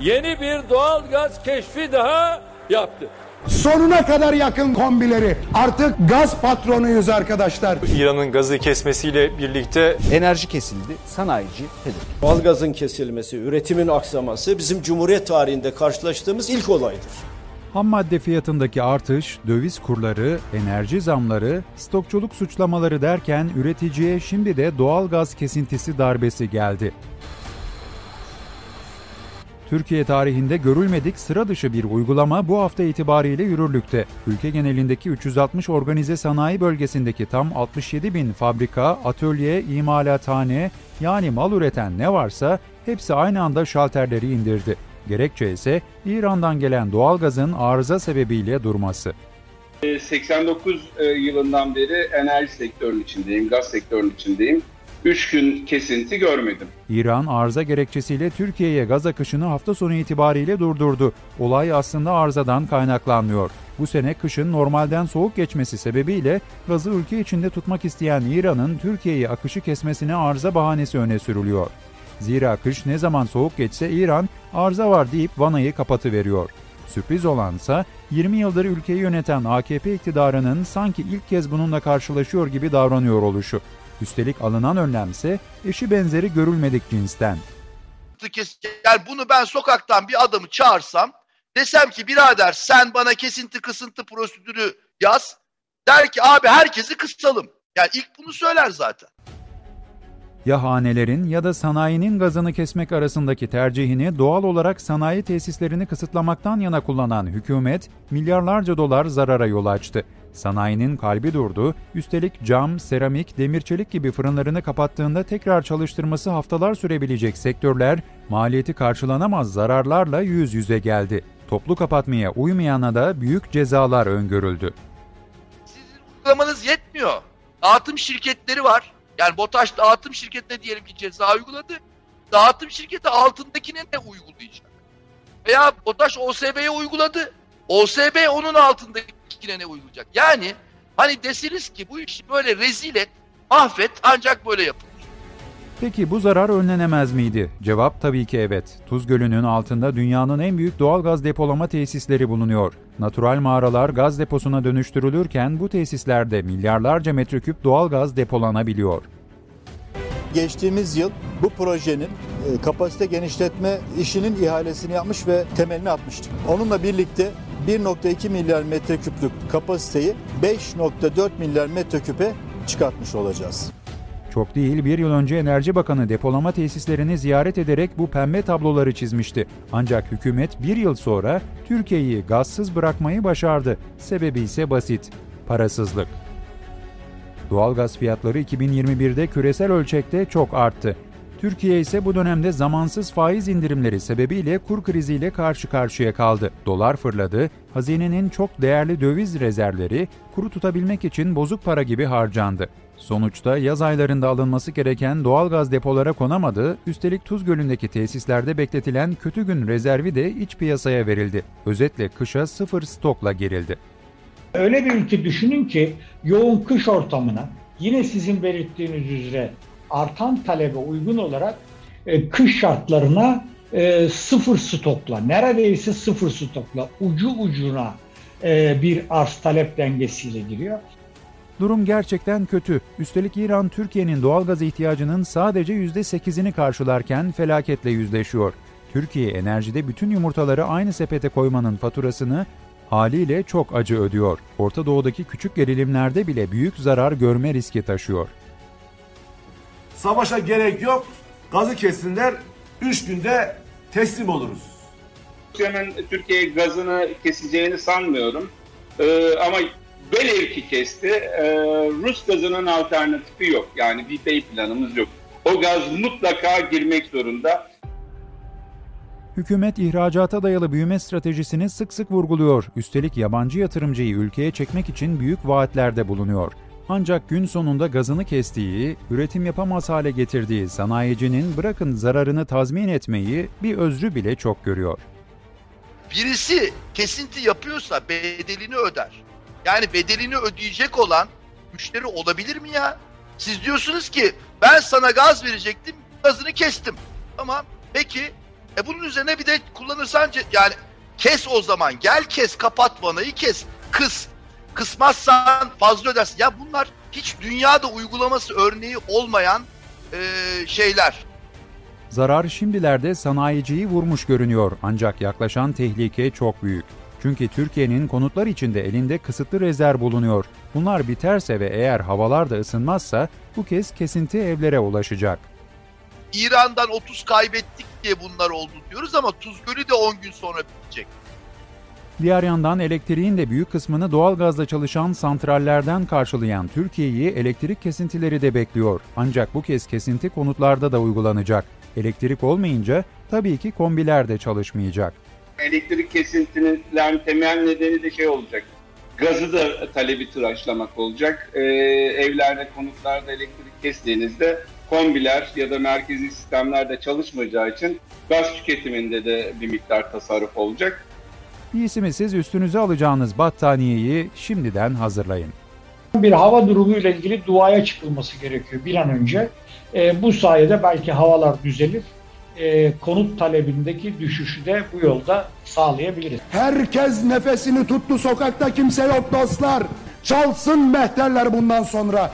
yeni bir doğal gaz keşfi daha yaptı. Sonuna kadar yakın kombileri. Artık gaz patronuyuz arkadaşlar. İran'ın gazı kesmesiyle birlikte Enerji kesildi, sanayici tedirgin. Doğalgazın kesilmesi, üretimin aksaması bizim Cumhuriyet tarihinde karşılaştığımız ilk olaydır. Ham madde fiyatındaki artış, döviz kurları, enerji zamları, stokçuluk suçlamaları derken üreticiye şimdi de doğal gaz kesintisi darbesi geldi. Türkiye tarihinde görülmedik sıra dışı bir uygulama bu hafta itibariyle yürürlükte. Ülke genelindeki 360 organize sanayi bölgesindeki tam 67 bin fabrika, atölye, imalathane yani mal üreten ne varsa hepsi aynı anda şalterleri indirdi. Gerekçe ise İran'dan gelen doğalgazın arıza sebebiyle durması. 89 e, yılından beri enerji sektörünün içindeyim, gaz sektörünün içindeyim. 3 gün kesinti görmedim. İran arıza gerekçesiyle Türkiye'ye gaz akışını hafta sonu itibariyle durdurdu. Olay aslında arızadan kaynaklanmıyor. Bu sene kışın normalden soğuk geçmesi sebebiyle gazı ülke içinde tutmak isteyen İran'ın Türkiye'ye akışı kesmesine arıza bahanesi öne sürülüyor. Zira kış ne zaman soğuk geçse İran arıza var deyip vanayı kapatıveriyor. Sürpriz olansa 20 yıldır ülkeyi yöneten AKP iktidarının sanki ilk kez bununla karşılaşıyor gibi davranıyor oluşu. Üstelik alınan önlemse eşi benzeri görülmedik cinsten. Yani bunu ben sokaktan bir adamı çağırsam desem ki birader sen bana kesinti kısıntı prosedürü yaz. Der ki abi herkesi kısalım. Yani ilk bunu söyler zaten. Ya hanelerin ya da sanayinin gazını kesmek arasındaki tercihini doğal olarak sanayi tesislerini kısıtlamaktan yana kullanan hükümet milyarlarca dolar zarara yol açtı. Sanayinin kalbi durdu, üstelik cam, seramik, demir çelik gibi fırınlarını kapattığında tekrar çalıştırması haftalar sürebilecek sektörler maliyeti karşılanamaz zararlarla yüz yüze geldi. Toplu kapatmaya uymayana da büyük cezalar öngörüldü. Sizin uygulamanız yetmiyor. Dağıtım şirketleri var. Yani BOTAŞ dağıtım şirketine diyelim ki ceza uyguladı. Dağıtım şirketi altındakine ne uygulayacak? Veya BOTAŞ OSB'ye uyguladı. OSB onun altındakine ne uygulayacak? Yani hani desiniz ki bu işi böyle rezil et, mahvet ancak böyle yapılır. Peki bu zarar önlenemez miydi? Cevap tabii ki evet. Tuz Gölü'nün altında dünyanın en büyük doğal gaz depolama tesisleri bulunuyor. Natural mağaralar gaz deposuna dönüştürülürken bu tesislerde milyarlarca metreküp doğal gaz depolanabiliyor. Geçtiğimiz yıl bu projenin kapasite genişletme işinin ihalesini yapmış ve temelini atmıştık. Onunla birlikte 1.2 milyar metreküplük kapasiteyi 5.4 milyar metreküpe çıkartmış olacağız. Çok değil bir yıl önce Enerji Bakanı depolama tesislerini ziyaret ederek bu pembe tabloları çizmişti. Ancak hükümet bir yıl sonra Türkiye'yi gazsız bırakmayı başardı. Sebebi ise basit, parasızlık. Doğalgaz fiyatları 2021'de küresel ölçekte çok arttı. Türkiye ise bu dönemde zamansız faiz indirimleri sebebiyle kur kriziyle karşı karşıya kaldı. Dolar fırladı, hazinenin çok değerli döviz rezervleri kuru tutabilmek için bozuk para gibi harcandı. Sonuçta yaz aylarında alınması gereken doğalgaz depolara konamadı, üstelik Tuz Gölü'ndeki tesislerde bekletilen kötü gün rezervi de iç piyasaya verildi. Özetle kışa sıfır stokla gerildi. Öyle bir ülke düşünün ki yoğun kış ortamına yine sizin belirttiğiniz üzere artan talebe uygun olarak e, kış şartlarına e, sıfır stokla, neredeyse sıfır stokla, ucu ucuna e, bir arz talep dengesiyle giriyor. Durum gerçekten kötü. Üstelik İran Türkiye'nin doğalgaz ihtiyacının sadece %8'ini karşılarken felaketle yüzleşiyor. Türkiye enerjide bütün yumurtaları aynı sepete koymanın faturasını haliyle çok acı ödüyor. Orta Doğu'daki küçük gerilimlerde bile büyük zarar görme riski taşıyor. Savaşa gerek yok. Gazı kessinler. 3 günde teslim oluruz. Rusya'nın Türkiye gazını keseceğini sanmıyorum. Ee, ama velev ki kesti. Ee, Rus gazının alternatifi yok. Yani bir pay planımız yok. O gaz mutlaka girmek zorunda. Hükümet ihracata dayalı büyüme stratejisini sık sık vurguluyor. Üstelik yabancı yatırımcıyı ülkeye çekmek için büyük vaatlerde bulunuyor. Ancak gün sonunda gazını kestiği, üretim yapamaz hale getirdiği sanayicinin bırakın zararını tazmin etmeyi bir özrü bile çok görüyor. Birisi kesinti yapıyorsa bedelini öder. Yani bedelini ödeyecek olan müşteri olabilir mi ya? Siz diyorsunuz ki ben sana gaz verecektim, gazını kestim. Tamam, peki E bunun üzerine bir de kullanırsan yani kes o zaman. Gel kes kapat vanayı kes. Kıs. Kısmazsan fazla ödersin. Ya bunlar hiç dünyada uygulaması örneği olmayan e, şeyler. Zarar şimdilerde sanayiciyi vurmuş görünüyor ancak yaklaşan tehlike çok büyük. Çünkü Türkiye'nin konutlar içinde elinde kısıtlı rezerv bulunuyor. Bunlar biterse ve eğer havalar da ısınmazsa bu kez kesinti evlere ulaşacak. İran'dan 30 kaybettik diye bunlar oldu diyoruz ama Tuz Gölü de 10 gün sonra bitecek. Diğer yandan elektriğin de büyük kısmını doğalgazla çalışan santrallerden karşılayan Türkiye'yi elektrik kesintileri de bekliyor. Ancak bu kez kesinti konutlarda da uygulanacak. Elektrik olmayınca tabii ki kombiler de çalışmayacak. Elektrik kesintinin temel nedeni de şey olacak. Gazı da talebi tıraşlamak olacak. Ee, evlerde, konutlarda elektrik kestiğinizde kombiler ya da merkezi sistemler de çalışmayacağı için gaz tüketiminde de bir miktar tasarruf olacak. İyisi siz üstünüze alacağınız battaniyeyi şimdiden hazırlayın. Bir hava durumuyla ilgili duaya çıkılması gerekiyor bir an önce. E, bu sayede belki havalar düzelir. E, konut talebindeki düşüşü de bu yolda sağlayabiliriz. Herkes nefesini tuttu sokakta kimse yok dostlar. Çalsın mehterler bundan sonra.